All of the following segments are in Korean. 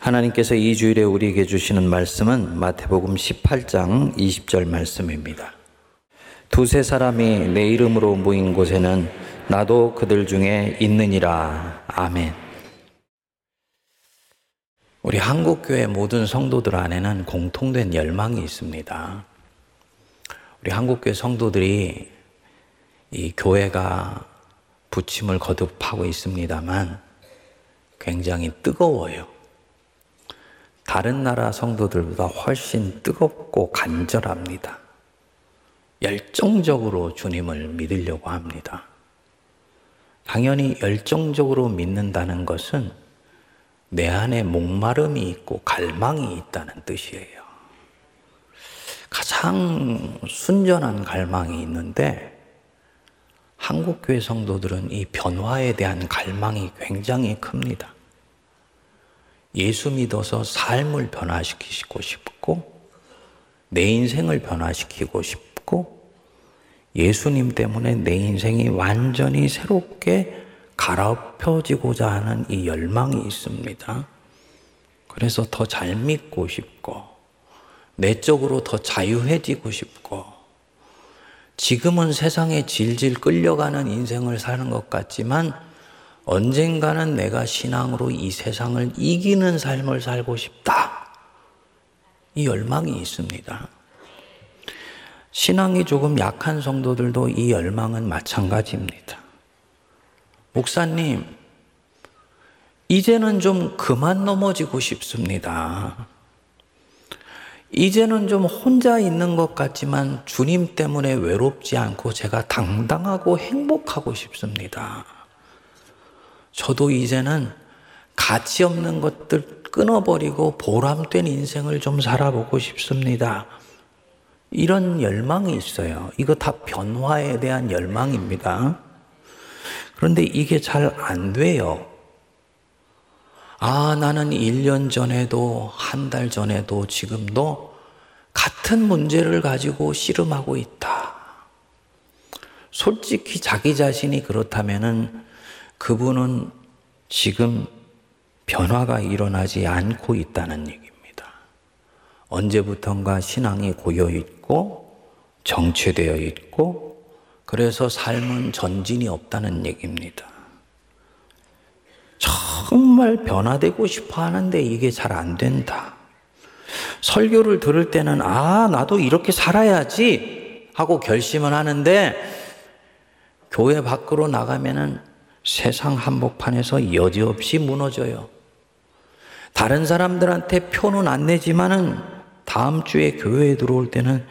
하나님께서 이 주일에 우리에게 주시는 말씀은 마태복음 18장 20절 말씀입니다. 두세 사람이 내 이름으로 모인 곳에는 나도 그들 중에 있느니라. 아멘. 우리 한국교회 모든 성도들 안에는 공통된 열망이 있습니다. 우리 한국교회 성도들이 이 교회가 부침을 거듭하고 있습니다만 굉장히 뜨거워요. 다른 나라 성도들보다 훨씬 뜨겁고 간절합니다. 열정적으로 주님을 믿으려고 합니다. 당연히 열정적으로 믿는다는 것은 내 안에 목마름이 있고 갈망이 있다는 뜻이에요. 가장 순전한 갈망이 있는데 한국교회 성도들은 이 변화에 대한 갈망이 굉장히 큽니다. 예수 믿어서 삶을 변화시키고 싶고, 내 인생을 변화시키고 싶고, 예수님 때문에 내 인생이 완전히 새롭게 갈아엎혀지고자 하는 이 열망이 있습니다. 그래서 더 잘 믿고 싶고, 내적으로 더 자유해지고 싶고, 지금은 세상에 질질 끌려가는 인생을 사는 것 같지만, 언젠가는 내가 신앙으로 이 세상을 이기는 삶을 살고 싶다. 이 열망이 있습니다. 신앙이 조금 약한 성도들도 이 열망은 마찬가지입니다. 목사님, 이제는 좀 그만 넘어지고 싶습니다. 이제는 좀 혼자 있는 것 같지만 주님 때문에 외롭지 않고 제가 당당하고 행복하고 싶습니다. 저도 이제는 가치 없는 것들 끊어버리고 보람된 인생을 좀 살아보고 싶습니다. 이런 열망이 있어요. 이거 다 변화에 대한 열망입니다. 그런데 이게 잘 안 돼요. 아, 나는 1년 전에도, 한 달 전에도, 지금도 같은 문제를 가지고 씨름하고 있다. 솔직히 자기 자신이 그렇다면은 그분은 지금 변화가 일어나지 않고 있다는 얘기입니다. 언제부턴가 신앙이 고여 있고 정체되어 있고 그래서 삶은 전진이 없다는 얘기입니다. 정말 변화되고 싶어 하는데 이게 잘 안 된다. 설교를 들을 때는 아, 나도 이렇게 살아야지 하고 결심을 하는데 교회 밖으로 나가면은 세상 한복판에서 여지없이 무너져요. 다른 사람들한테 표는 안 내지만은 다음 주에 교회에 들어올 때는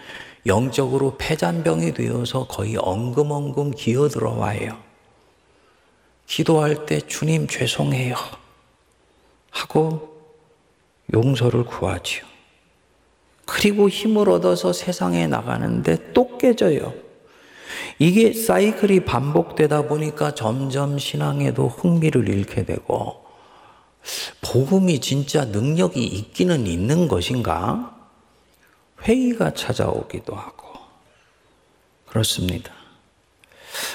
영적으로 폐잔병이 되어서 거의 엉금엉금 기어 들어와요. 기도할 때 주님 죄송해요. 하고 용서를 구하지요. 그리고 힘을 얻어서 세상에 나가는데 또 깨져요. 이게 사이클이 반복되다 보니까 점점 신앙에도 흥미를 잃게 되고, 복음이 진짜 능력이 있기는 있는 것인가? 회의가 찾아오기도 하고, 그렇습니다.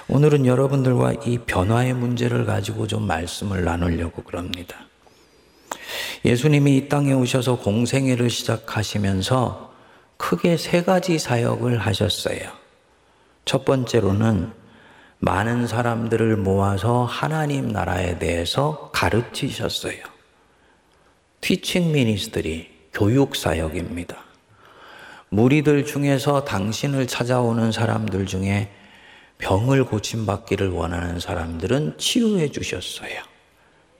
오늘은 여러분들과 이 변화의 문제를 가지고 좀 말씀을 나누려고 그럽니다. 예수님이 이 땅에 오셔서 공생애를 시작하시면서 크게 세 가지 사역을 하셨어요. 첫 번째로는 많은 사람들을 모아서 하나님 나라에 대해서 가르치셨어요. 티칭 미니스트리, 교육 사역입니다. 무리들 중에서 당신을 찾아오는 사람들 중에 병을 고침받기를 원하는 사람들은 치유해 주셨어요.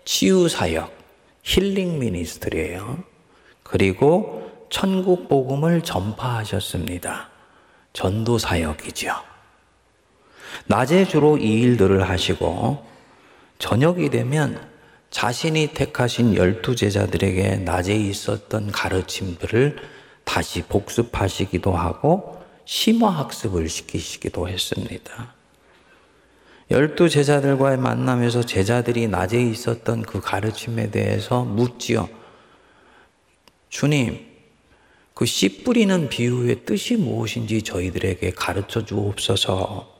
치유 사역, 힐링 미니스트리예요. 그리고 천국 복음을 전파하셨습니다. 전도 사역이죠. 낮에 주로 이 일들을 하시고 저녁이 되면 자신이 택하신 열두 제자들에게 낮에 있었던 가르침들을 다시 복습하시기도 하고 심화학습을 시키시기도 했습니다. 열두 제자들과의 만남에서 제자들이 낮에 있었던 그 가르침에 대해서 묻지요. 주님, 그 씨 뿌리는 비유의 뜻이 무엇인지 저희들에게 가르쳐 주옵소서.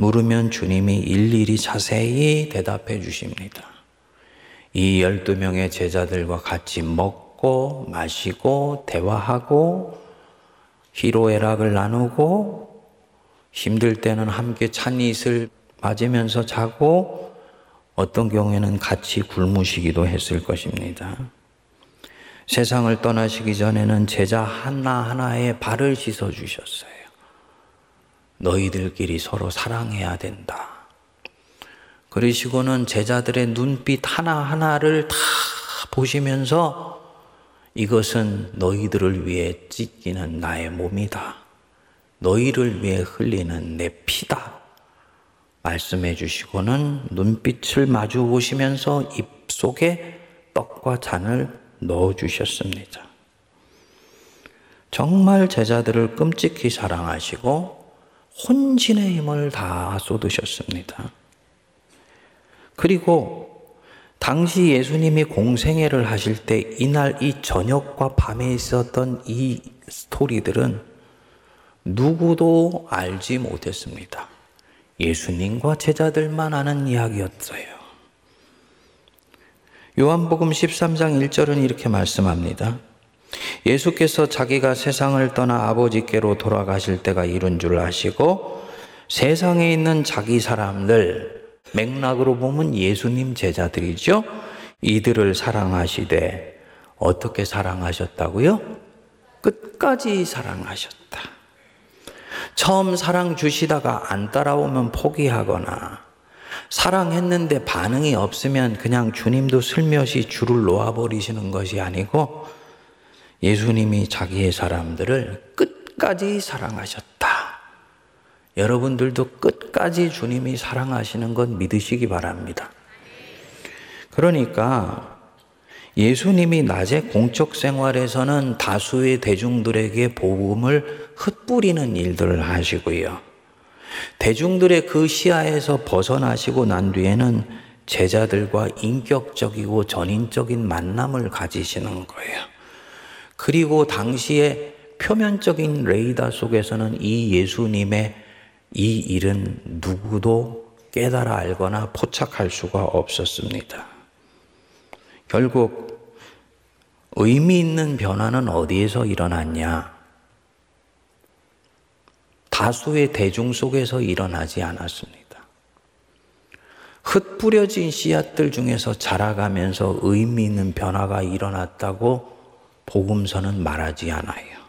물으면 주님이 일일이 자세히 대답해 주십니다. 이 12명의 제자들과 같이 먹고 마시고 대화하고 희로애락을 나누고 힘들 때는 함께 찬이슬 맞으면서 자고 어떤 경우에는 같이 굶으시기도 했을 것입니다. 세상을 떠나시기 전에는 제자 하나하나의 발을 씻어 주셨어요. 너희들끼리 서로 사랑해야 된다. 그러시고는 제자들의 눈빛 하나하나를 다 보시면서 이것은 너희들을 위해 찢기는 나의 몸이다. 너희를 위해 흘리는 내 피다. 말씀해 주시고는 눈빛을 마주 보시면서 입 속에 떡과 잔을 넣어 주셨습니다. 정말 제자들을 끔찍히 사랑하시고 혼신의 힘을 다 쏟으셨습니다. 그리고 당시 예수님이 공생애를 하실 때 이날 이 저녁과 밤에 있었던 이 스토리들은 누구도 알지 못했습니다. 예수님과 제자들만 아는 이야기였어요. 요한복음 13장 1절은 이렇게 말씀합니다. 예수께서 자기가 세상을 떠나 아버지께로 돌아가실 때가 이른 줄 아시고 세상에 있는 자기 사람들 맥락으로 보면 예수님 제자들이죠. 이들을 사랑하시되 어떻게 사랑하셨다고요? 끝까지 사랑하셨다. 처음 사랑 주시다가 안 따라오면 포기하거나 사랑했는데 반응이 없으면 그냥 주님도 슬며시 줄을 놓아버리시는 것이 아니고 예수님이 자기의 사람들을 끝까지 사랑하셨다. 여러분들도 끝까지 주님이 사랑하시는 것 믿으시기 바랍니다. 그러니까 예수님이 낮에 공적 생활에서는 다수의 대중들에게 복음을 흩뿌리는 일들을 하시고요. 대중들의 그 시야에서 벗어나시고 난 뒤에는 제자들과 인격적이고 전인적인 만남을 가지시는 거예요. 그리고 당시에 표면적인 레이더 속에서는 이 예수님의 이 일은 누구도 깨달아 알거나 포착할 수가 없었습니다. 결국 의미 있는 변화는 어디에서 일어났냐? 다수의 대중 속에서 일어나지 않았습니다. 흩뿌려진 씨앗들 중에서 자라가면서 의미 있는 변화가 일어났다고 복음서는 말하지 않아요.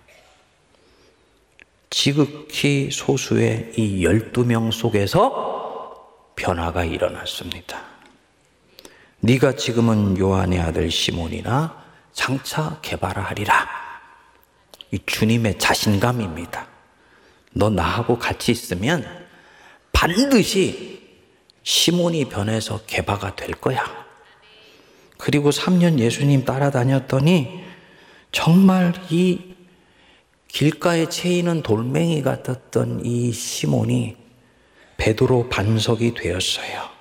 지극히 소수의 이 12명 속에서 변화가 일어났습니다. 네가 지금은 요한의 아들 시몬이나 장차 개발하리라. 이 주님의 자신감입니다. 너 나하고 같이 있으면 반드시 시몬이 변해서 개바가 될 거야. 그리고 3년 예수님 따라다녔더니 정말 이 길가에 채이는 돌멩이 같았던 이 시몬이 베드로 반석이 되었어요.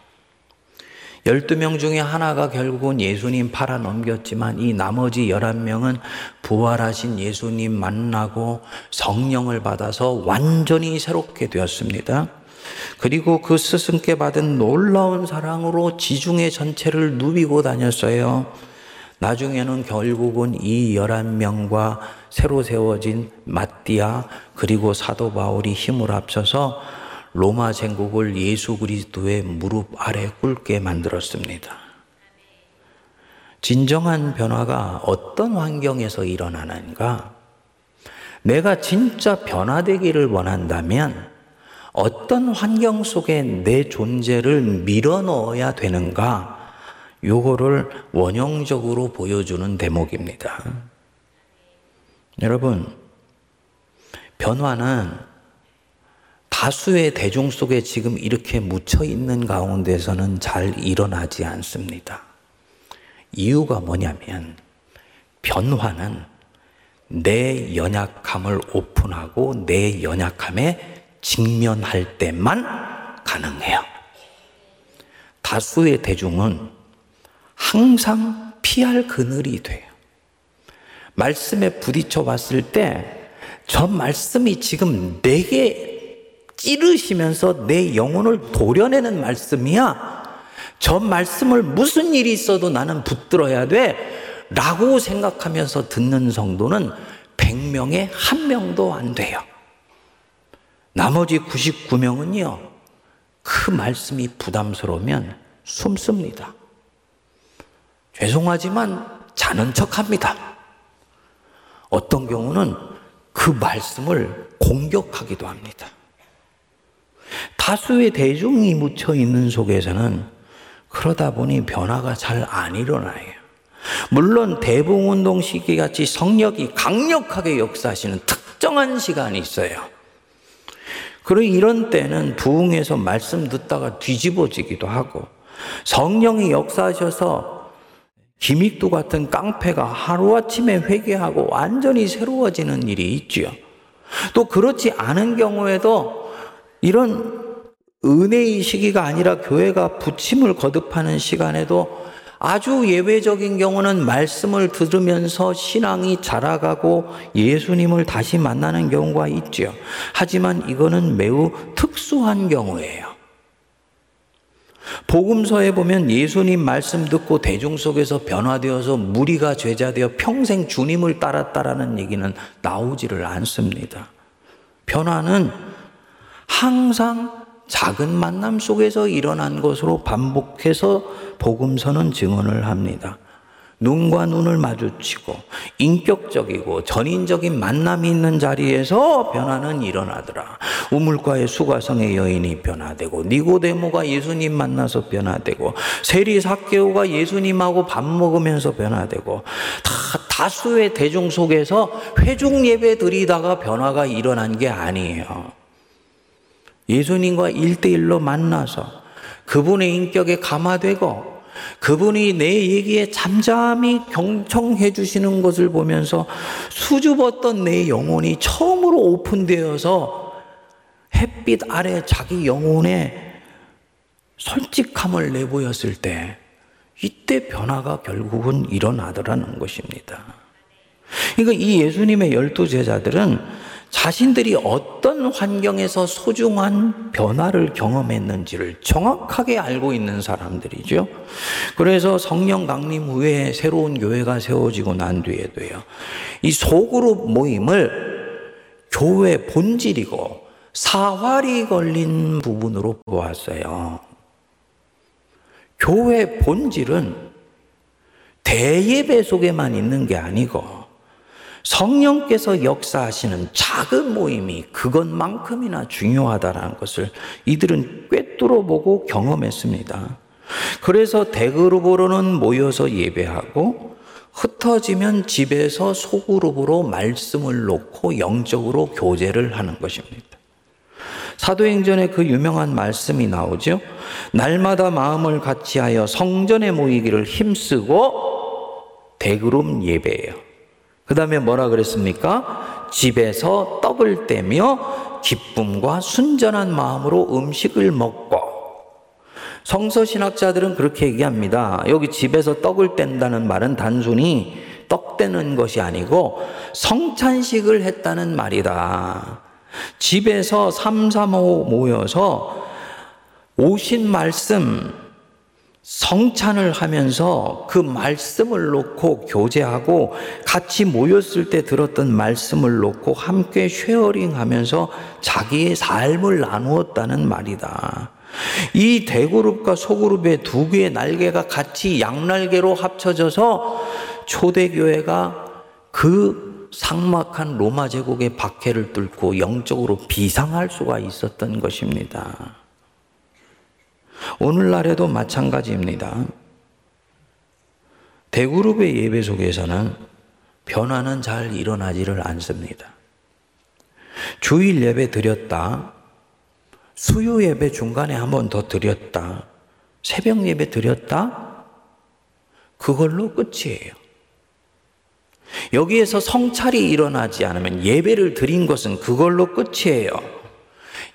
12명 중에 하나가 결국은 예수님 팔아 넘겼지만 이 나머지 11명은 부활하신 예수님 만나고 성령을 받아서 완전히 새롭게 되었습니다. 그리고 그 스승께 받은 놀라운 사랑으로 지중해 전체를 누비고 다녔어요. 나중에는 결국은 이 11명과 새로 세워진 마띠아 그리고 사도 바울이 힘을 합쳐서 로마 제국을 예수 그리스도의 무릎 아래 꿇게 만들었습니다. 진정한 변화가 어떤 환경에서 일어나는가? 내가 진짜 변화되기를 원한다면 어떤 환경 속에 내 존재를 밀어 넣어야 되는가? 요거를 원형적으로 보여주는 대목입니다. 여러분, 변화는 다수의 대중 속에 지금 이렇게 묻혀 있는 가운데서는 잘 일어나지 않습니다. 이유가 뭐냐면, 변화는 내 연약함을 오픈하고 내 연약함에 직면할 때만 가능해요. 다수의 대중은 항상 피할 그늘이 돼요. 말씀에 부딪혀 봤을 때 저 말씀이 지금 내게 찌르시면서 내 영혼을 도려내는 말씀이야. 저 말씀을 무슨 일이 있어도 나는 붙들어야 돼. 라고 생각하면서 듣는 성도는 100명에 한 명도 안 돼요. 나머지 99명은요, 그 말씀이 부담스러우면 숨습니다. 죄송하지만 자는 척 합니다. 어떤 경우는 그 말씀을 공격하기도 합니다. 다수의 대중이 묻혀 있는 속에서는 그러다 보니 변화가 잘 안 일어나요. 물론 대붕운동 시기 같이 성력이 강력하게 역사하시는 특정한 시간이 있어요. 그리고 이런 때는 부흥에서 말씀 듣다가 뒤집어지기도 하고 성령이 역사하셔서 기믹도 같은 깡패가 하루아침에 회개하고 완전히 새로워지는 일이 있지요. 또 그렇지 않은 경우에도 이런 은혜의 시기가 아니라 교회가 부침을 거듭하는 시간에도 아주 예외적인 경우는 말씀을 들으면서 신앙이 자라가고 예수님을 다시 만나는 경우가 있죠. 하지만 이거는 매우 특수한 경우예요. 복음서에 보면 예수님 말씀 듣고 대중 속에서 변화되어서 무리가 죄자되어 평생 주님을 따랐다라는 얘기는 나오지를 않습니다. 변화는 항상 작은 만남 속에서 일어난 것으로 반복해서 복음서는 증언을 합니다. 눈과 눈을 마주치고 인격적이고 전인적인 만남이 있는 자리에서 변화는 일어나더라. 우물가의 수가성의 여인이 변화되고 니고데모가 예수님 만나서 변화되고 세리 사케오가 예수님하고 밥 먹으면서 변화되고 다 다수의 대중 속에서 회중 예배 드리다가 변화가 일어난 게 아니에요. 예수님과 일대일로 만나서 그분의 인격에 감화되고 그분이 내 얘기에 잠잠히 경청해 주시는 것을 보면서 수줍었던 내 영혼이 처음으로 오픈되어서 햇빛 아래 자기 영혼의 솔직함을 내보였을 때 이때 변화가 결국은 일어나더라는 것입니다. 그러니까 이 예수님의 열두 제자들은 자신들이 어떤 환경에서 소중한 변화를 경험했는지를 정확하게 알고 있는 사람들이죠. 그래서 성령 강림 후에 새로운 교회가 세워지고 난 뒤에도요. 이 소그룹 모임을 교회 본질이고 사활이 걸린 부분으로 보았어요. 교회 본질은 대예배 속에만 있는 게 아니고 성령께서 역사하시는 작은 모임이 그것만큼이나 중요하다라는 것을 이들은 꿰뚫어 보고 경험했습니다. 그래서 대그룹으로는 모여서 예배하고 흩어지면 집에서 소그룹으로 말씀을 놓고 영적으로 교제를 하는 것입니다. 사도행전에 그 유명한 말씀이 나오죠. 날마다 마음을 같이하여 성전에 모이기를 힘쓰고 대그룹 예배예요. 그 다음에 뭐라 그랬습니까? 집에서 떡을 떼며 기쁨과 순전한 마음으로 음식을 먹고 성서 신학자들은 그렇게 얘기합니다. 여기 집에서 떡을 뗀다는 말은 단순히 떡 떼는 것이 아니고 성찬식을 했다는 말이다. 집에서 삼삼오 모여서 오신 말씀, 성찬을 하면서 그 말씀을 놓고 교제하고 같이 모였을 때 들었던 말씀을 놓고 함께 sharing 하면서 자기의 삶을 나누었다는 말이다. 이 대그룹과 소그룹의 두 개의 날개가 같이 양날개로 합쳐져서 초대교회가 그 상막한 로마 제국의 박해를 뚫고 영적으로 비상할 수가 있었던 것입니다. 오늘날에도 마찬가지입니다. 대그룹의 예배 속에서는 변화는 잘 일어나지를 않습니다. 주일 예배 드렸다. 수요 예배 중간에 한 번 더 드렸다. 새벽 예배 드렸다. 그걸로 끝이에요. 여기에서 성찰이 일어나지 않으면 예배를 드린 것은 그걸로 끝이에요.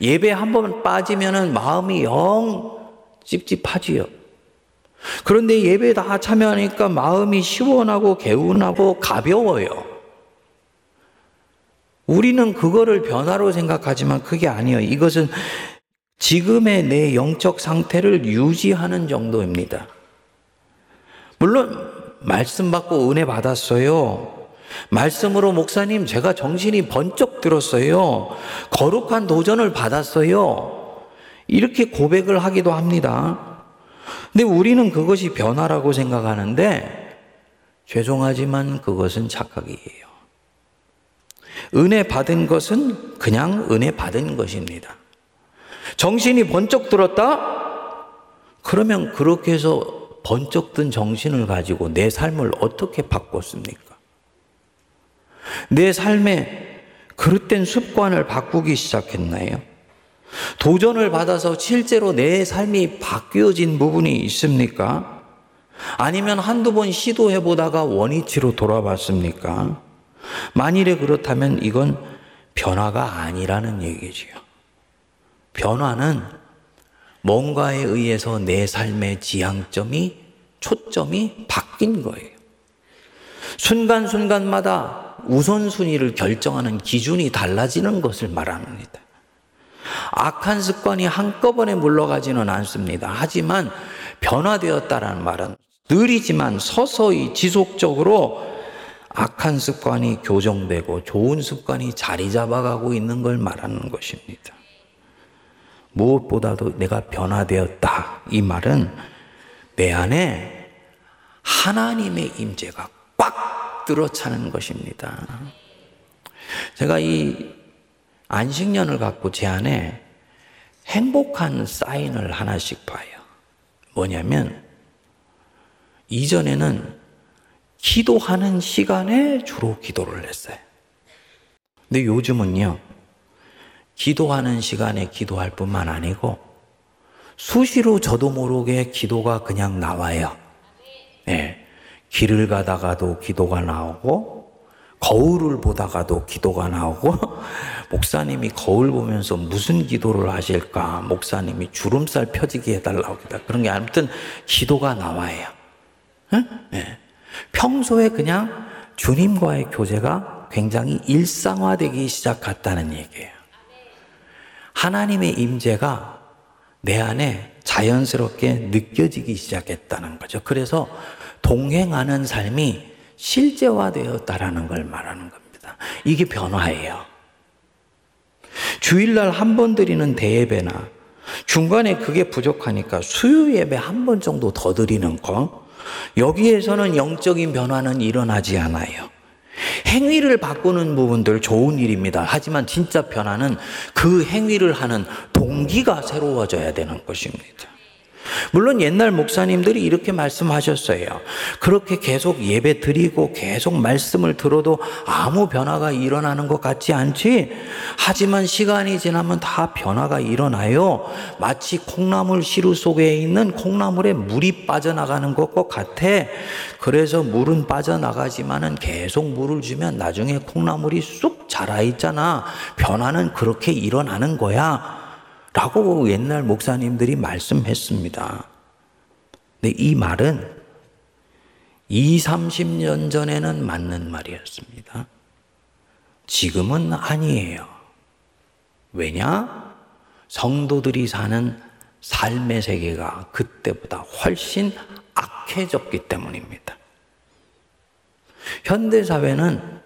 예배 한 번 빠지면은 마음이 영 찝찝하지요. 그런데 예배 다 참여하니까 마음이 시원하고 개운하고 가벼워요. 우리는 그거를 변화로 생각하지만 그게 아니에요. 이것은 지금의 내 영적 상태를 유지하는 정도입니다. 물론 말씀 받고 은혜 받았어요. 말씀으로 목사님 제가 정신이 번쩍 들었어요. 거룩한 도전을 받았어요. 이렇게 고백을 하기도 합니다. 근데 우리는 그것이 변화라고 생각하는데 죄송하지만 그것은 착각이에요. 은혜 받은 것은 그냥 은혜 받은 것입니다. 정신이 번쩍 들었다? 그러면 그렇게 해서 번쩍 든 정신을 가지고 내 삶을 어떻게 바꿨습니까? 내 삶에 그릇된 습관을 바꾸기 시작했나요? 도전을 받아서 실제로 내 삶이 바뀌어진 부분이 있습니까? 아니면 한두 번 시도해 보다가 원위치로 돌아봤습니까? 만일에 그렇다면 이건 변화가 아니라는 얘기지요. 변화는 뭔가에 의해서 내 삶의 지향점이, 초점이 바뀐 거예요. 순간순간마다 우선순위를 결정하는 기준이 달라지는 것을 말합니다. 악한 습관이 한꺼번에 물러가지는 않습니다. 하지만 변화되었다라는 말은 느리지만 서서히 지속적으로 악한 습관이 교정되고 좋은 습관이 자리 잡아가고 있는 걸 말하는 것입니다. 무엇보다도 내가 변화되었다. 이 말은 내 안에 하나님의 임재가 꽉 들어차는 것입니다. 제가 이 안식년을 갖고 제 안에 행복한 사인을 하나씩 봐요. 뭐냐면 이전에는 기도하는 시간에 주로 기도를 했어요. 근데 요즘은요, 기도하는 시간에 기도할 뿐만 아니고 수시로 저도 모르게 기도가 그냥 나와요. 네. 길을 가다가도 기도가 나오고 거울을 보다가도 기도가 나오고 목사님이 거울 보면서 무슨 기도를 하실까 목사님이 주름살 펴지게 해달라고 그런 게 아무튼 기도가 나와요. 네. 평소에 그냥 주님과의 교제가 굉장히 일상화되기 시작했다는 얘기예요. 하나님의 임재가 내 안에 자연스럽게 느껴지기 시작했다는 거죠. 그래서 동행하는 삶이 실제화되었다라는 걸 말하는 겁니다. 이게 변화예요. 주일날 한 번 드리는 대예배나 중간에 그게 부족하니까 수요 예배 한 번 정도 더 드리는 거 여기에서는 영적인 변화는 일어나지 않아요. 행위를 바꾸는 부분들 좋은 일입니다. 하지만 진짜 변화는 그 행위를 하는 동기가 새로워져야 되는 것입니다. 물론 옛날 목사님들이 이렇게 말씀하셨어요. 그렇게 계속 예배 드리고 계속 말씀을 들어도 아무 변화가 일어나는 것 같지 않지? 하지만 시간이 지나면 다 변화가 일어나요. 마치 콩나물 시루 속에 있는 콩나물에 물이 빠져나가는 것과 같아. 그래서 물은 빠져나가지만은 계속 물을 주면 나중에 콩나물이 쑥 자라 있잖아. 변화는 그렇게 일어나는 거야. 라고 옛날 목사님들이 말씀했습니다. 근데 이 말은 2, 30년 전에는 맞는 말이었습니다. 지금은 아니에요. 왜냐? 성도들이 사는 삶의 세계가 그때보다 훨씬 악해졌기 때문입니다. 현대사회는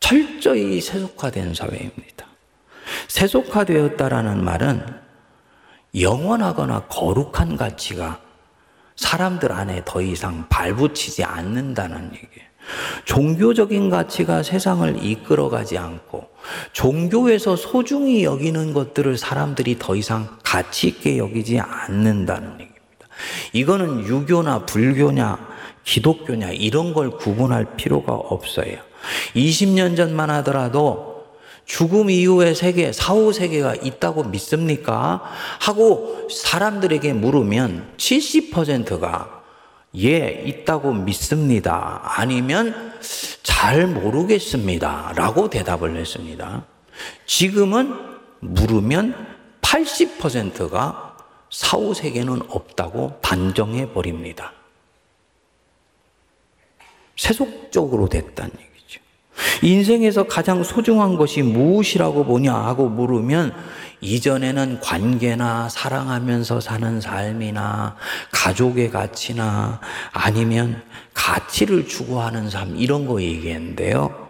철저히 세속화된 사회입니다. 세속화되었다라는 말은 영원하거나 거룩한 가치가 사람들 안에 더 이상 발붙이지 않는다는 얘기예요. 종교적인 가치가 세상을 이끌어가지 않고 종교에서 소중히 여기는 것들을 사람들이 더 이상 가치 있게 여기지 않는다는 얘기입니다. 이거는 유교나 불교냐 기독교냐 이런 걸 구분할 필요가 없어요. 20년 전만 하더라도 죽음 이후의 세계, 사후 세계가 있다고 믿습니까? 하고 사람들에게 물으면 70%가 예, 있다고 믿습니다. 아니면 잘 모르겠습니다. 라고 대답을 했습니다. 지금은 물으면 80%가 사후 세계는 없다고 단정해 버립니다. 세속적으로 됐다는 얘기죠. 인생에서 가장 소중한 것이 무엇이라고 보냐 하고 물으면 이전에는 관계나 사랑하면서 사는 삶이나 가족의 가치나 아니면 가치를 추구하는 삶 이런 거 얘기했는데요.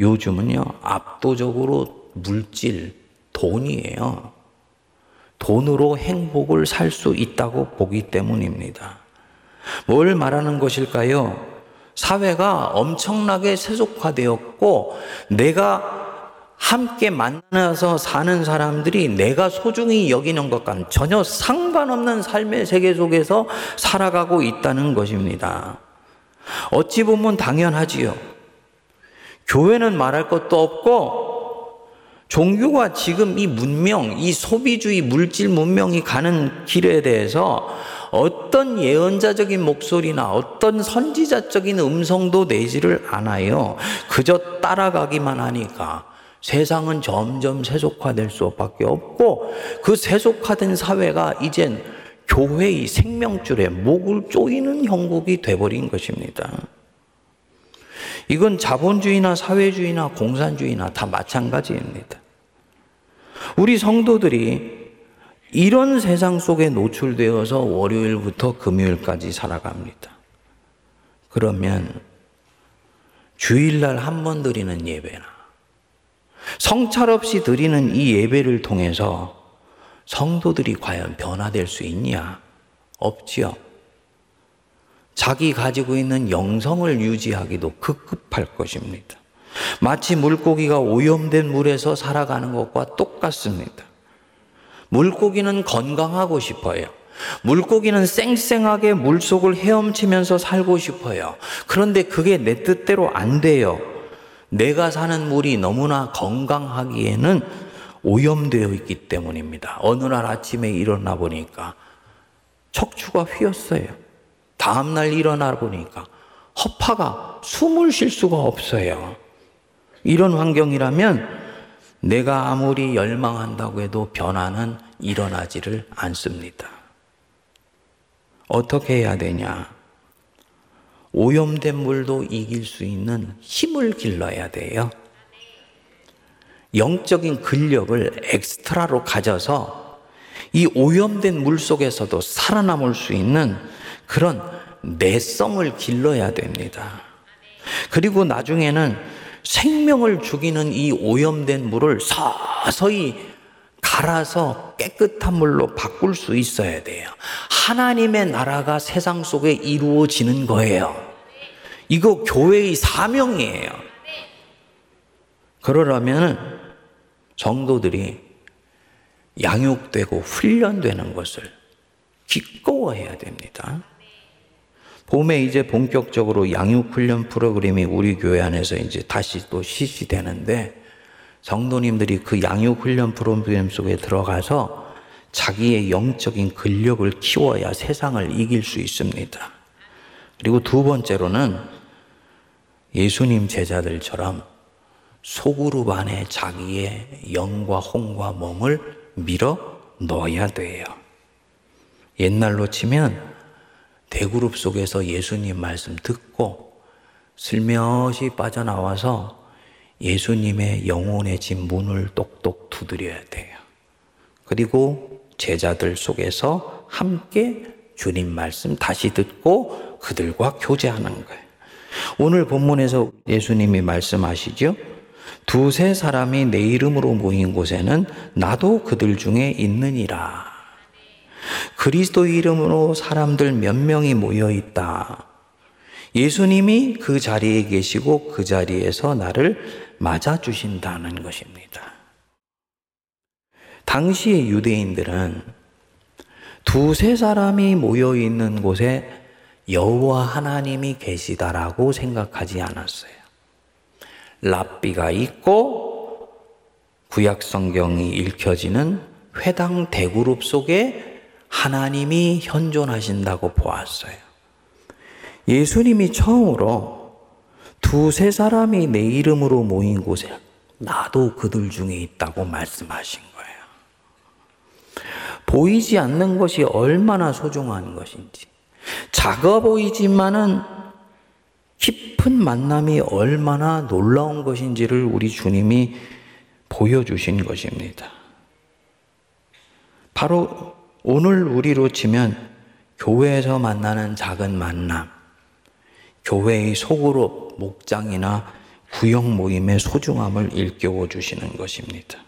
요즘은요, 압도적으로 물질, 돈이에요. 돈으로 행복을 살 수 있다고 보기 때문입니다. 뭘 말하는 것일까요? 사회가 엄청나게 세속화되었고, 내가 함께 만나서 사는 사람들이 내가 소중히 여기는 것과는 전혀 상관없는 삶의 세계 속에서 살아가고 있다는 것입니다. 어찌 보면 당연하지요. 교회는 말할 것도 없고, 종교가 지금 이 문명, 이 소비주의 물질 문명이 가는 길에 대해서 어떤 예언자적인 목소리나 어떤 선지자적인 음성도 내지를 않아요. 그저 따라가기만 하니까 세상은 점점 세속화될 수밖에 없고 그 세속화된 사회가 이젠 교회의 생명줄에 목을 조이는 형국이 돼버린 것입니다. 이건 자본주의나 사회주의나 공산주의나 다 마찬가지입니다. 우리 성도들이 이런 세상 속에 노출되어서 월요일부터 금요일까지 살아갑니다. 그러면 주일날 한 번 드리는 예배나 성찰 없이 드리는 이 예배를 통해서 성도들이 과연 변화될 수 있냐? 없지요. 자기 가지고 있는 영성을 유지하기도 급급할 것입니다. 마치 물고기가 오염된 물에서 살아가는 것과 똑같습니다. 물고기는 건강하고 싶어요. 물고기는 쌩쌩하게 물속을 헤엄치면서 살고 싶어요. 그런데 그게 내 뜻대로 안 돼요. 내가 사는 물이 너무나 건강하기에는 오염되어 있기 때문입니다. 어느 날 아침에 일어나 보니까 척추가 휘었어요. 다음날 일어나 보니까 허파가 숨을 쉴 수가 없어요. 이런 환경이라면 내가 아무리 열망한다고 해도 변화는 일어나지를 않습니다. 어떻게 해야 되냐? 오염된 물도 이길 수 있는 힘을 길러야 돼요. 영적인 근력을 엑스트라로 가져서 이 오염된 물 속에서도 살아남을 수 있는 그런 내성을 길러야 됩니다. 그리고 나중에는 생명을 죽이는 이 오염된 물을 서서히 갈아서 깨끗한 물로 바꿀 수 있어야 돼요. 하나님의 나라가 세상 속에 이루어지는 거예요. 이거 교회의 사명이에요. 그러려면 성도들이 양육되고 훈련되는 것을 기꺼워해야 됩니다. 봄에 이제 본격적으로 양육훈련 프로그램이 우리 교회 안에서 이제 다시 또 실시되는데 성도님들이 그 양육훈련 프로그램 속에 들어가서 자기의 영적인 근력을 키워야 세상을 이길 수 있습니다. 그리고 두 번째로는 예수님 제자들처럼 소그룹 안에 자기의 영과 홍과 몸을 밀어 넣어야 돼요. 옛날로 치면 대그룹 속에서 예수님 말씀 듣고 슬며시 빠져나와서 예수님의 영혼의 집 문을 똑똑 두드려야 돼요. 그리고 제자들 속에서 함께 주님 말씀 다시 듣고 그들과 교제하는 거예요. 오늘 본문에서 예수님이 말씀하시죠. 두세 사람이 내 이름으로 모인 곳에는 나도 그들 중에 있느니라. 그리스도 이름으로 사람들 몇 명이 모여 있다. 예수님이 그 자리에 계시고 그 자리에서 나를 맞아주신다는 것입니다. 당시의 유대인들은 두세 사람이 모여 있는 곳에 여호와 하나님이 계시다라고 생각하지 않았어요. 랍비가 있고 구약 성경이 읽혀지는 회당 대그룹 속에 하나님이 현존하신다고 보았어요. 예수님이 처음으로 두세 사람이 내 이름으로 모인 곳에 나도 그들 중에 있다고 말씀하신 거예요. 보이지 않는 것이 얼마나 소중한 것인지. 작아 보이지만은 깊은 만남이 얼마나 놀라운 것인지를 우리 주님이 보여주신 것입니다. 바로 오늘 우리로 치면 교회에서 만나는 작은 만남, 교회의 속으로 목장이나 구역 모임의 소중함을 일깨워 주시는 것입니다.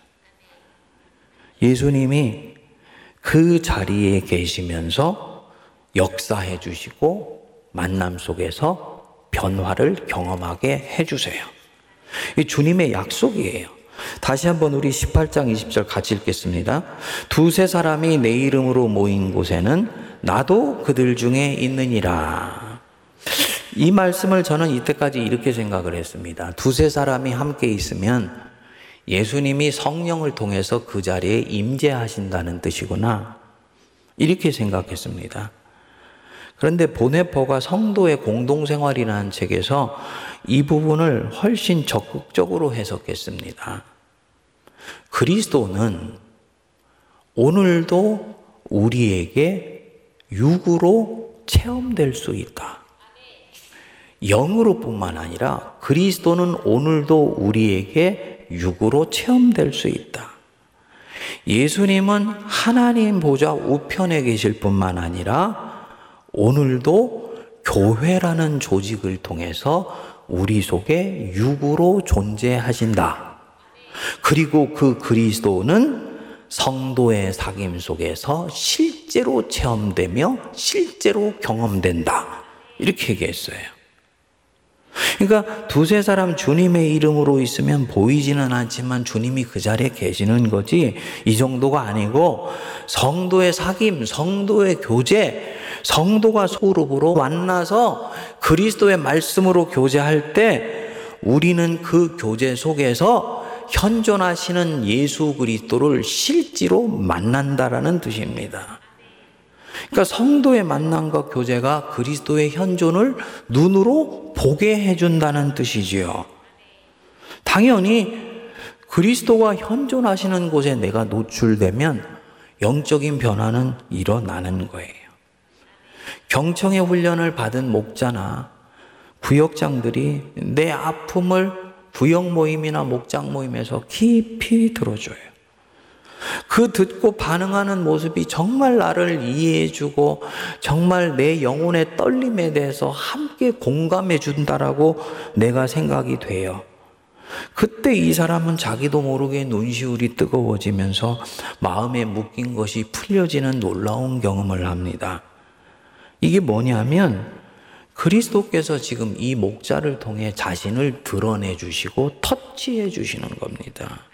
예수님이 그 자리에 계시면서 역사해 주시고 만남 속에서 변화를 경험하게 해 주세요. 이 주님의 약속이에요. 다시 한번 우리 18장 20절 같이 읽겠습니다. 두세 사람이 내 이름으로 모인 곳에는 나도 그들 중에 있느니라. 이 말씀을 저는 이때까지 이렇게 생각을 했습니다. 두세 사람이 함께 있으면 예수님이 성령을 통해서 그 자리에 임재하신다는 뜻이구나. 이렇게 생각했습니다. 그런데 보네퍼가 성도의 공동생활이라는 책에서 이 부분을 훨씬 적극적으로 해석했습니다. 그리스도는 오늘도 우리에게 육으로 체험될 수 있다. 영으로 뿐만 아니라 그리스도는 오늘도 우리에게 육으로 체험될 수 있다. 예수님은 하나님 보좌 우편에 계실 뿐만 아니라 오늘도 교회라는 조직을 통해서 우리 속에 육으로 존재하신다. 그리고 그 그리스도는 성도의 사귐 속에서 실제로 체험되며 실제로 경험된다. 이렇게 얘기했어요. 그러니까 두세 사람 주님의 이름으로 있으면 보이지는 않지만 주님이 그 자리에 계시는 거지 이 정도가 아니고 성도의 사귐, 성도의 교제, 성도가 소룹으로 만나서 그리스도의 말씀으로 교제할 때 우리는 그 교제 속에서 현존하시는 예수 그리스도를 실제로 만난다라는 뜻입니다. 그러니까 성도의 만남과 교제가 그리스도의 현존을 눈으로 보게 해준다는 뜻이지요. 당연히 그리스도가 현존하시는 곳에 내가 노출되면 영적인 변화는 일어나는 거예요. 경청의 훈련을 받은 목자나 구역장들이 내 아픔을 구역 모임이나 목장 모임에서 깊이 들어줘요. 그 듣고 반응하는 모습이 정말 나를 이해해주고 정말 내 영혼의 떨림에 대해서 함께 공감해 준다라고 내가 생각이 돼요. 그때 이 사람은 자기도 모르게 눈시울이 뜨거워지면서 마음에 묶인 것이 풀려지는 놀라운 경험을 합니다. 이게 뭐냐면 그리스도께서 지금 이 목자를 통해 자신을 드러내 주시고 터치해 주시는 겁니다.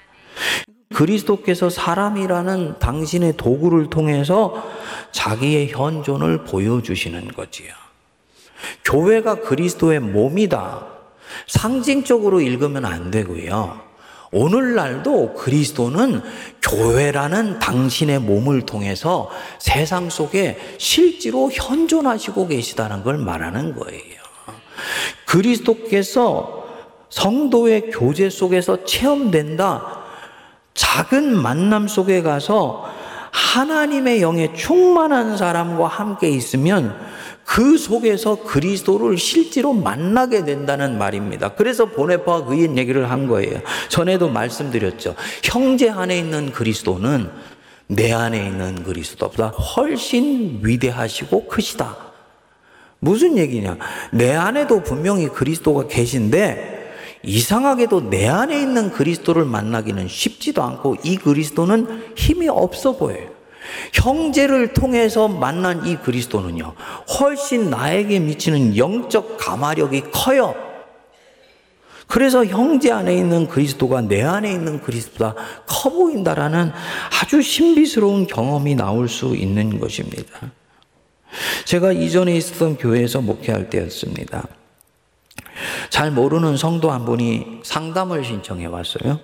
그리스도께서 사람이라는 당신의 도구를 통해서 자기의 현존을 보여주시는 거지요. 교회가 그리스도의 몸이다. 상징적으로 읽으면 안 되고요. 오늘날도 그리스도는 교회라는 당신의 몸을 통해서 세상 속에 실제로 현존하시고 계시다는 걸 말하는 거예요. 그리스도께서 성도의 교제 속에서 체험된다. 작은 만남 속에 가서 하나님의 영에 충만한 사람과 함께 있으면 그 속에서 그리스도를 실제로 만나게 된다는 말입니다. 그래서 보네파가 그 얘기를 한 거예요. 전에도 말씀드렸죠. 형제 안에 있는 그리스도는 내 안에 있는 그리스도보다 훨씬 위대하시고 크시다. 무슨 얘기냐? 내 안에도 분명히 그리스도가 계신데 이상하게도 내 안에 있는 그리스도를 만나기는 쉽지도 않고 이 그리스도는 힘이 없어 보여요. 형제를 통해서 만난 이 그리스도는요, 훨씬 나에게 미치는 영적 감화력이 커요. 그래서 형제 안에 있는 그리스도가 내 안에 있는 그리스도보다 커 보인다라는 아주 신비스러운 경험이 나올 수 있는 것입니다. 제가 이전에 있었던 교회에서 목회할 때였습니다. 잘 모르는 성도 한 분이 상담을 신청해 왔어요.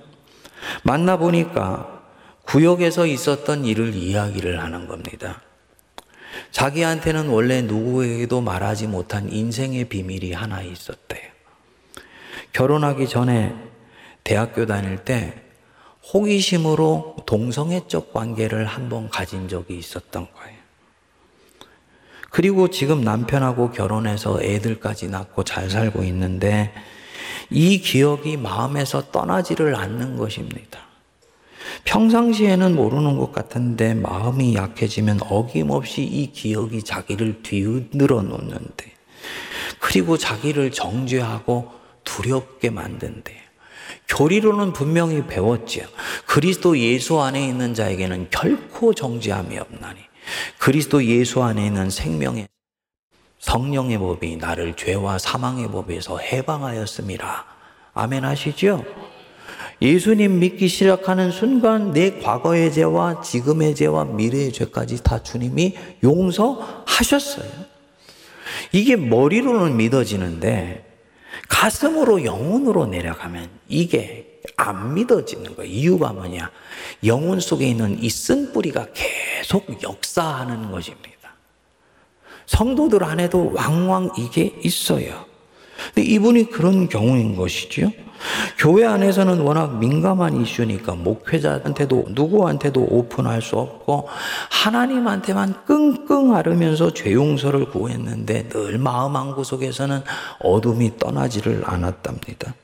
만나보니까 구역에서 있었던 일을 이야기를 하는 겁니다. 자기한테는 원래 누구에게도 말하지 못한 인생의 비밀이 하나 있었대요. 결혼하기 전에 대학교 다닐 때 호기심으로 동성애적 관계를 한번 가진 적이 있었던 거예요. 그리고 지금 남편하고 결혼해서 애들까지 낳고 잘 살고 있는데 이 기억이 마음에서 떠나지를 않는 것입니다. 평상시에는 모르는 것 같은데 마음이 약해지면 어김없이 이 기억이 자기를 뒤흔들어 놓는데 그리고 자기를 정죄하고 두렵게 만든대. 교리로는 분명히 배웠지요. 그리스도 예수 안에 있는 자에게는 결코 정죄함이 없나니 그리스도 예수 안에 있는 생명의 성령의 법이 나를 죄와 사망의 법에서 해방하였습니다. 아멘 하시죠? 예수님 믿기 시작하는 순간 내 과거의 죄와 지금의 죄와 미래의 죄까지 다 주님이 용서하셨어요. 이게 머리로는 믿어지는데 가슴으로 영혼으로 내려가면 이게 안 믿어지는 거예요. 이유가 뭐냐? 영혼 속에 있는 이 쓴 뿌리가 계속 역사하는 것입니다. 성도들 안에도 왕왕 이게 있어요. 근데 이분이 그런 경우인 것이죠. 교회 안에서는 워낙 민감한 이슈니까 목회자한테도 누구한테도 오픈할 수 없고 하나님한테만 끙끙 앓으면서 죄 용서를 구했는데 늘 마음 한구석에서는 어둠이 떠나지를 않았답니다.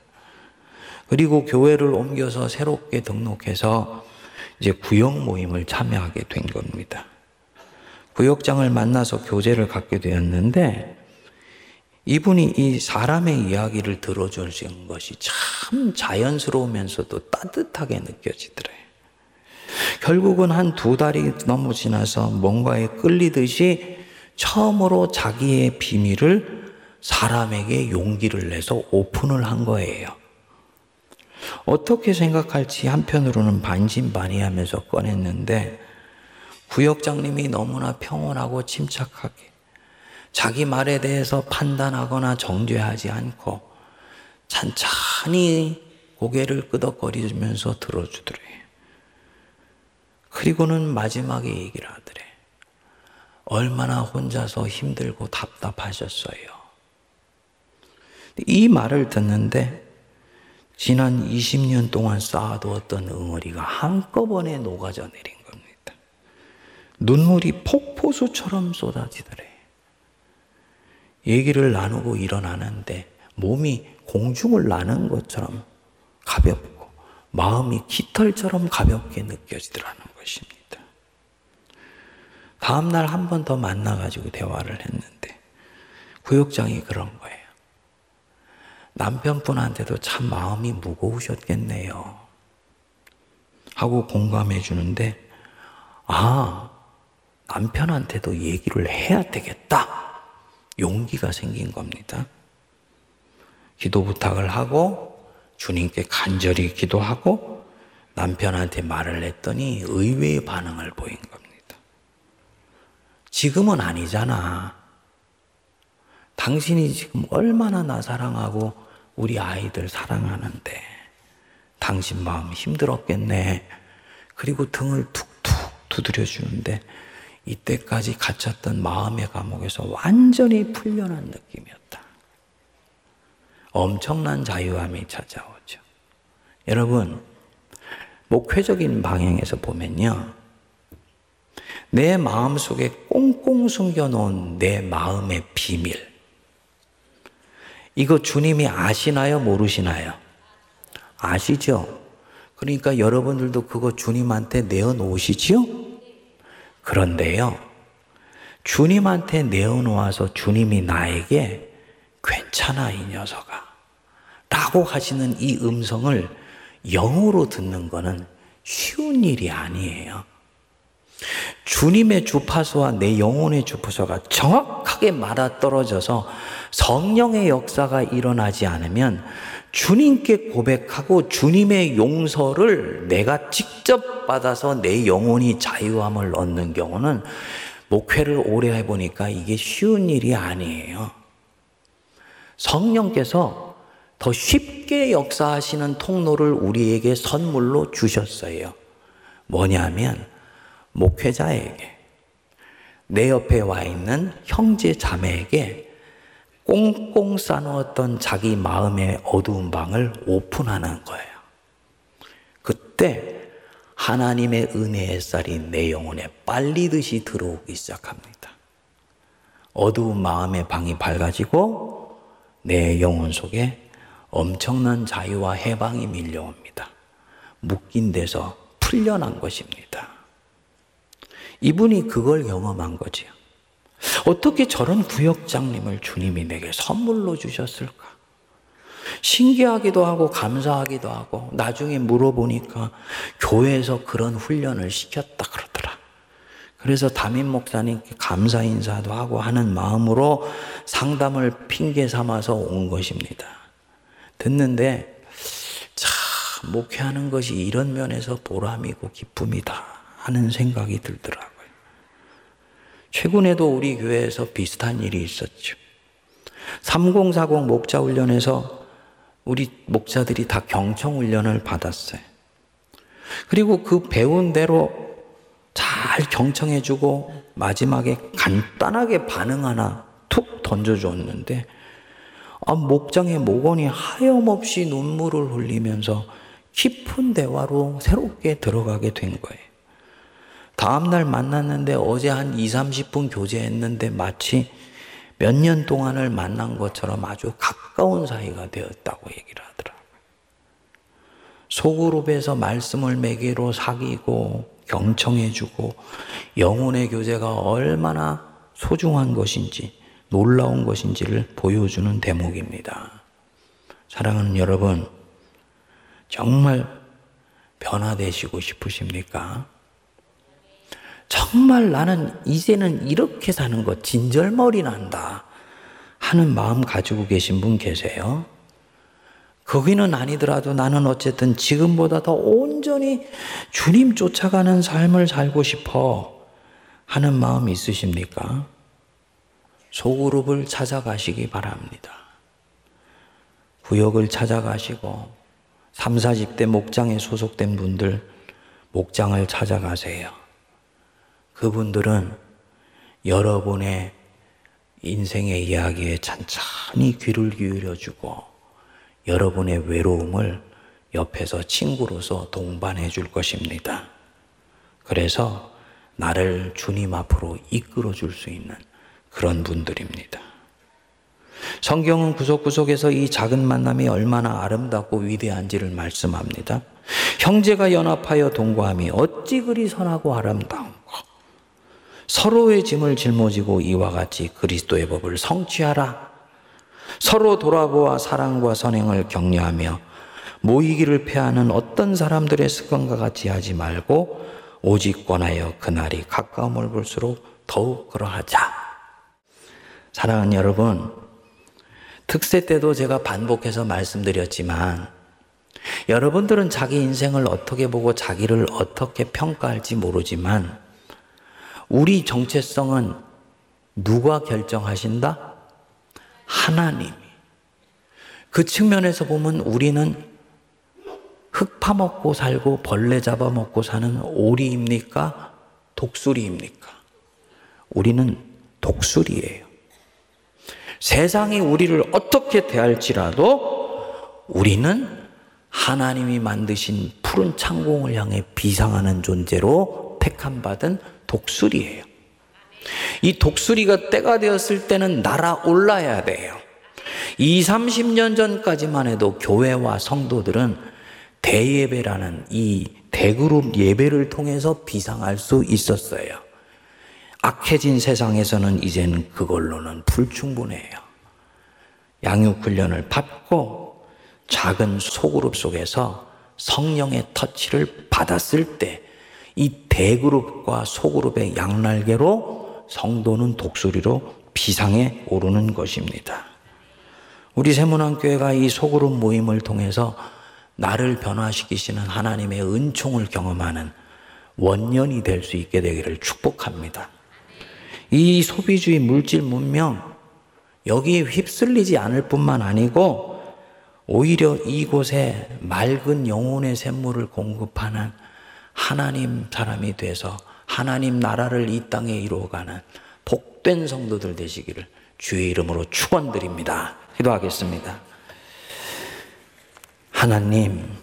그리고 교회를 옮겨서 새롭게 등록해서 이제 구역 모임을 참여하게 된 겁니다. 구역장을 만나서 교제를 갖게 되었는데 이분이 이 사람의 이야기를 들어주신 것이 참 자연스러우면서도 따뜻하게 느껴지더래요. 결국은 한 두 달이 넘어 지나서 뭔가에 끌리듯이 처음으로 자기의 비밀을 사람에게 용기를 내서 오픈을 한 거예요. 어떻게 생각할지 한편으로는 반신반의하면서 꺼냈는데 구역장님이 너무나 평온하고 침착하게 자기 말에 대해서 판단하거나 정죄하지 않고 찬찬히 고개를 끄덕거리면서 들어주더래. 그리고는 마지막에 얘기를 하더래. 얼마나 혼자서 힘들고 답답하셨어요. 이 말을 듣는데 지난 20년 동안 쌓아두었던 응어리가 한꺼번에 녹아져 내린 겁니다. 눈물이 폭포수처럼 쏟아지더래. 얘기를 나누고 일어나는데 몸이 공중을 나는 것처럼 가볍고 마음이 깃털처럼 가볍게 느껴지더라는 것입니다. 다음날 한 번 더 만나가지고 대화를 했는데 구역장이 그런 거예요. 남편분한테도 참 마음이 무거우셨겠네요. 하고 공감해 주는데, 아, 남편한테도 얘기를 해야 되겠다. 용기가 생긴 겁니다. 기도 부탁을 하고 주님께 간절히 기도하고 남편한테 말을 했더니 의외의 반응을 보인 겁니다. 지금은 아니잖아. 당신이 지금 얼마나 나 사랑하고 우리 아이들 사랑하는데 당신 마음 힘들었겠네. 그리고 등을 툭툭 두드려 주는데 이때까지 갇혔던 마음의 감옥에서 완전히 풀려난 느낌이었다. 엄청난 자유함이 찾아오죠. 여러분, 목회적인 방향에서 보면요. 내 마음 속에 꽁꽁 숨겨놓은 내 마음의 비밀. 이거 주님이 아시나요? 모르시나요? 아시죠? 그러니까 여러분들도 그거 주님한테 내어놓으시지요? 그런데요, 주님한테 내어놓아서 주님이 나에게 괜찮아, 이 녀석아. 라고 하시는 이 음성을 영으로 듣는 거는 쉬운 일이 아니에요. 주님의 주파수와 내 영혼의 주파수가 정확하게 맞아떨어져서 성령의 역사가 일어나지 않으면 주님께 고백하고 주님의 용서를 내가 직접 받아서 내 영혼이 자유함을 얻는 경우는 목회를 오래 해보니까 이게 쉬운 일이 아니에요. 성령께서 더 쉽게 역사하시는 통로를 우리에게 선물로 주셨어요. 뭐냐면, 목회자에게, 내 옆에 와 있는 형제 자매에게 꽁꽁 싸놓았던 자기 마음의 어두운 방을 오픈하는 거예요. 그때 하나님의 은혜의 쌀이 내 영혼에 빨리듯이 들어오기 시작합니다. 어두운 마음의 방이 밝아지고 내 영혼 속에 엄청난 자유와 해방이 밀려옵니다. 묶인 데서 풀려난 것입니다. 이분이 그걸 경험한 거지요. 어떻게 저런 구역장님을 주님이 내게 선물로 주셨을까? 신기하기도 하고 감사하기도 하고 나중에 물어보니까 교회에서 그런 훈련을 시켰다 그러더라. 그래서 담임 목사님께 감사 인사도 하고 하는 마음으로 상담을 핑계 삼아서 온 것입니다. 듣는데 참 목회하는 것이 이런 면에서 보람이고 기쁨이다 하는 생각이 들더라고요. 최근에도 우리 교회에서 비슷한 일이 있었죠. 3040 목자 훈련에서 우리 목자들이 다 경청 훈련을 받았어요. 그리고 그 배운 대로 잘 경청해주고 마지막에 간단하게 반응 하나 툭 던져줬는데 아, 목장의 목원이 하염없이 눈물을 흘리면서 깊은 대화로 새롭게 들어가게 된 거예요. 다음날 만났는데 어제 한 2, 30분 교제했는데 마치 몇 년 동안을 만난 것처럼 아주 가까운 사이가 되었다고 얘기를 하더라고요. 소그룹에서 말씀을 매개로 사귀고 경청해주고 영혼의 교제가 얼마나 소중한 것인지 놀라운 것인지를 보여주는 대목입니다. 사랑하는 여러분, 정말 변화되시고 싶으십니까? 정말 나는 이제는 이렇게 사는 것 진절머리 난다 하는 마음 가지고 계신 분 계세요? 거기는 아니더라도 나는 어쨌든 지금보다 더 온전히 주님 쫓아가는 삶을 살고 싶어 하는 마음 있으십니까? 소그룹을 찾아가시기 바랍니다. 구역을 찾아가시고 3, 40대 목장에 소속된 분들 목장을 찾아가세요. 그분들은 여러분의 인생의 이야기에 찬찬히 귀를 기울여주고 여러분의 외로움을 옆에서 친구로서 동반해 줄 것입니다. 그래서 나를 주님 앞으로 이끌어 줄 수 있는 그런 분들입니다. 성경은 구석구석에서 이 작은 만남이 얼마나 아름답고 위대한지를 말씀합니다. 형제가 연합하여 동거함이 어찌 그리 선하고 아름다운가. 서로의 짐을 짊어지고 이와 같이 그리스도의 법을 성취하라. 서로 돌아보아 사랑과 선행을 격려하며 모이기를 패하는 어떤 사람들의 습관과 같이 하지 말고 오직 권하여 그날이 가까움을 볼수록 더욱 그러하자. 사랑하는 여러분, 특세 때도 제가 반복해서 말씀드렸지만, 여러분들은 자기 인생을 어떻게 보고 자기를 어떻게 평가할지 모르지만, 우리 정체성은 누가 결정하신다? 하나님이. 그 측면에서 보면 우리는 흙 파먹고 살고 벌레 잡아먹고 사는 오리입니까? 독수리입니까? 우리는 독수리예요. 세상이 우리를 어떻게 대할지라도 우리는 하나님이 만드신 푸른 창공을 향해 비상하는 존재로 택함받은 독수리예요. 이 독수리가 때가 되었을 때는 날아올라야 돼요. 2, 30년 전까지만 해도 교회와 성도들은 대예배라는 이 대그룹 예배를 통해서 비상할 수 있었어요. 악해진 세상에서는 이제는 그걸로는 불충분해요. 양육 훈련을 받고 작은 소그룹 속에서 성령의 터치를 받았을 때 이 대그룹과 소그룹의 양날개로 성도는 독수리로 비상에 오르는 것입니다. 우리 세문안교회가 이 소그룹 모임을 통해서 나를 변화시키시는 하나님의 은총을 경험하는 원년이 될 수 있게 되기를 축복합니다. 이 소비주의 물질 문명 여기에 휩쓸리지 않을 뿐만 아니고 오히려 이곳에 맑은 영혼의 샘물을 공급하는 하나님 사람이 돼서 하나님 나라를 이 땅에 이루어가는 복된 성도들 되시기를 주의 이름으로 축원드립니다. 기도하겠습니다. 하나님,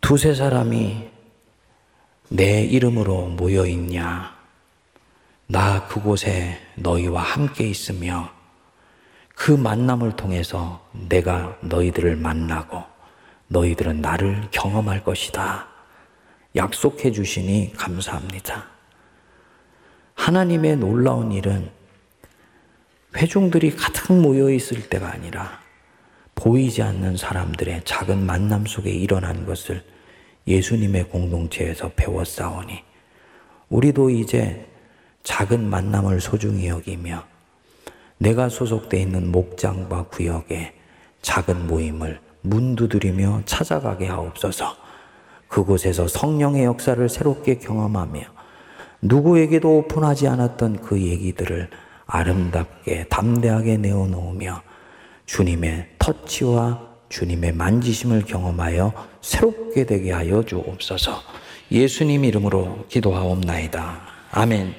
두세 사람이 내 이름으로 모여 있냐? 나 그곳에 너희와 함께 있으며 그 만남을 통해서 내가 너희들을 만나고 너희들은 나를 경험할 것이다. 약속해 주시니 감사합니다. 하나님의 놀라운 일은 회중들이 가득 모여 있을 때가 아니라 보이지 않는 사람들의 작은 만남 속에 일어난 것을 예수님의 공동체에서 배웠사오니 우리도 이제 작은 만남을 소중히 여기며 내가 소속돼 있는 목장과 구역에 작은 모임을 문 두드리며 찾아가게 하옵소서. 그곳에서 성령의 역사를 새롭게 경험하며 누구에게도 오픈하지 않았던 그 얘기들을 아름답게 담대하게 내어놓으며 주님의 터치와 주님의 만지심을 경험하여 새롭게 되게 하여 주옵소서. 예수님 이름으로 기도하옵나이다. 아멘.